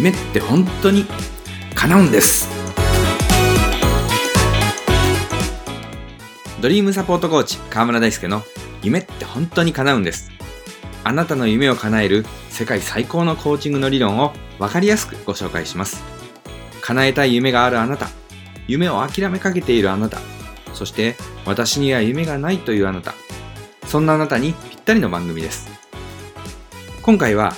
夢って本当に叶うんです。ドリームサポートコーチ川村大輔の夢って本当に叶うんです。あなたの夢を叶える世界最高のコーチングの理論を分かりやすくご紹介します。叶えたい夢があるあなた夢を諦めかけているあなたそして私には夢がないというあなた。そんなあなたにぴったりの番組です。今回は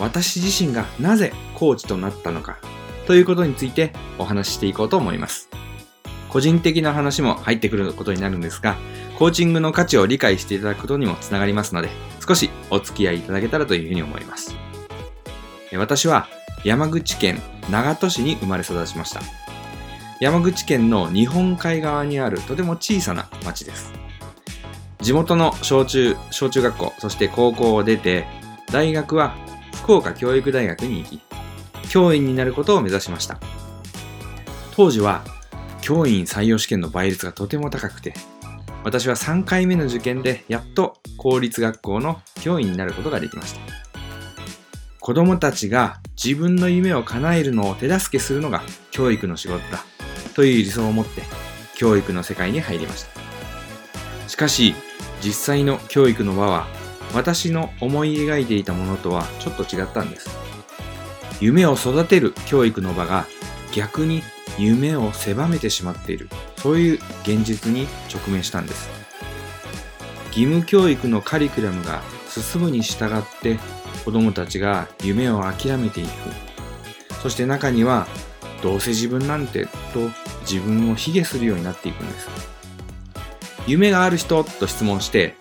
私自身がなぜコーチとなったのかということについてお話ししていこうと思います。個人的な話も入ってくることになるんですが、コーチングの価値を理解していただくことにもつながりますので、少しお付き合いいただけたらというふうに思います。私は山口県長門市に生まれ育ちました。山口県の日本海側にあるとても小さな町です。地元の小中、小中学校、そして高校を出て、大学は福岡教育大学に行き、教員になることを目指しました。当時は教員採用試験の倍率がとても高くて、私は3回目の受験でやっと公立学校の教員になることができました。子供たちが自分の夢を叶えるのを手助けするのが教育の仕事だという理想を持って教育の世界に入りました。しかし実際の教育の場は私の思い描いていたものとはちょっと違ったんです。夢を育てる教育の場が逆に夢を狭めてしまっている、そういう現実に直面したんです。義務教育のカリキュラムが進むに従って子供たちが夢を諦めていく。そして中にはどうせ自分なんてと自分を卑下するようになっていくんです。夢がある人と質問して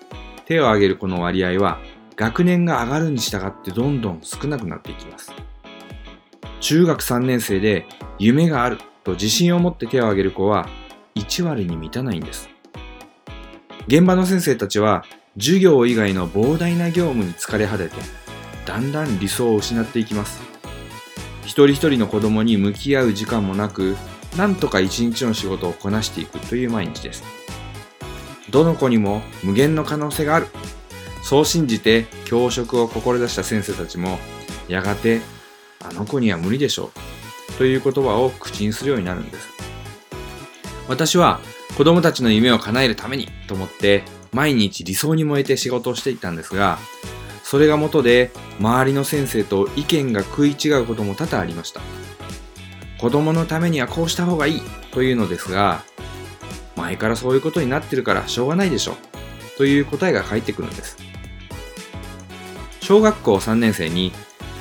手を挙げるこの割合は学年が上がるに従ってどんどん少なくなっていきます。中学3年生で夢があると自信を持って手を挙げる子は1割に満たないんです。現場の先生たちは授業以外の膨大な業務に疲れ果ててだんだん理想を失っていきます。一人一人の子供に向き合う時間もなくなんとか一日の仕事をこなしていくという毎日です。どの子にも無限の可能性がある。そう信じて教職を志した先生たちも、やがて、あの子には無理でしょう。という言葉を口にするようになるんです。私は子供たちの夢を叶えるためにと思って毎日理想に燃えて仕事をしていたんですが、それが元で周りの先生と意見が食い違うことも多々ありました。子供のためにはこうした方がいいというのですが、前からそういうことになってるからしょうがないでしょ。という答えが返ってくるんです。小学校3年生に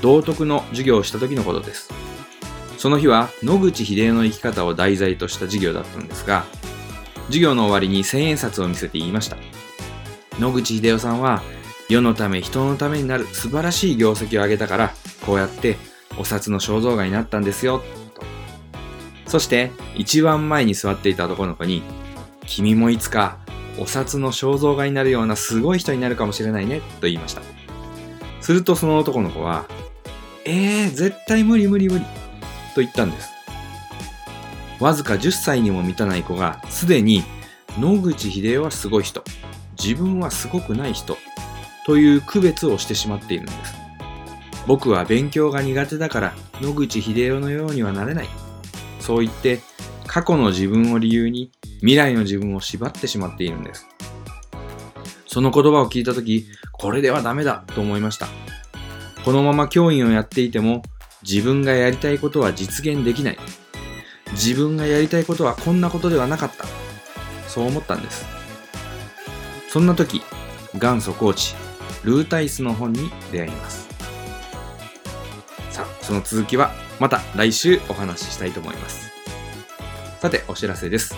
道徳の授業をした時のことです。その日は野口英世の生き方を題材とした授業だったんですが授業の終わりに千円札を見せて言いました。野口英世さんは世のため人のためになる素晴らしい業績を上げたからこうやってお札の肖像画になったんですよと。そして一番前に座っていた男の子に君もいつかお札の肖像画になるようなすごい人になるかもしれないね、と言いました。するとその男の子は、えー、絶対無理無理無理、と言ったんです。わずか10歳にも満たない子が、すでに野口英世はすごい人、自分はすごくない人、という区別をしてしまっているんです。僕は勉強が苦手だから野口英世のようにはなれない。そう言って過去の自分を理由に未来の自分を縛ってしまっているんです。その言葉を聞いたとき、これではダメだと思いました。このまま教員をやっていても、自分がやりたいことは実現できない。自分がやりたいことはこんなことではなかった。そう思ったんです。そんな時、元祖コーチ、ルータイスの本に出会います。さあ、その続きはまた来週お話ししたいと思います。さて、お知らせです。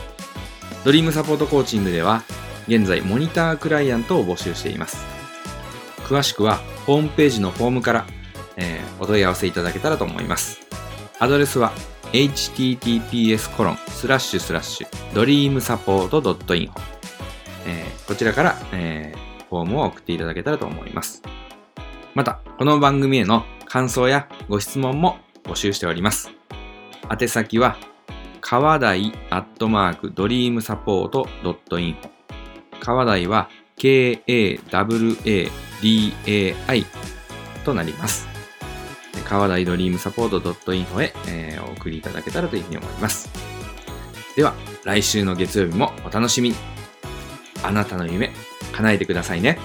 ドリームサポートコーチングでは、現在モニタークライアントを募集しています。詳しくは、ホームページのフォームから、えー、お問い合わせいただけたらと思います。アドレスは、https コロンスラッシュスラッシュドリームサポート .info、えー、こちらから、えー、フォームを送っていただけたらと思います。また、この番組への感想やご質問も募集しております。宛先は、川台アットマークドリームサポートドットインフォ。川台は KAWADAI となります。川台ドリームサポート .info へ、えーお送りいただけたらというふうに思います。では、来週の月曜日もお楽しみに。あなたの夢、叶えてくださいね。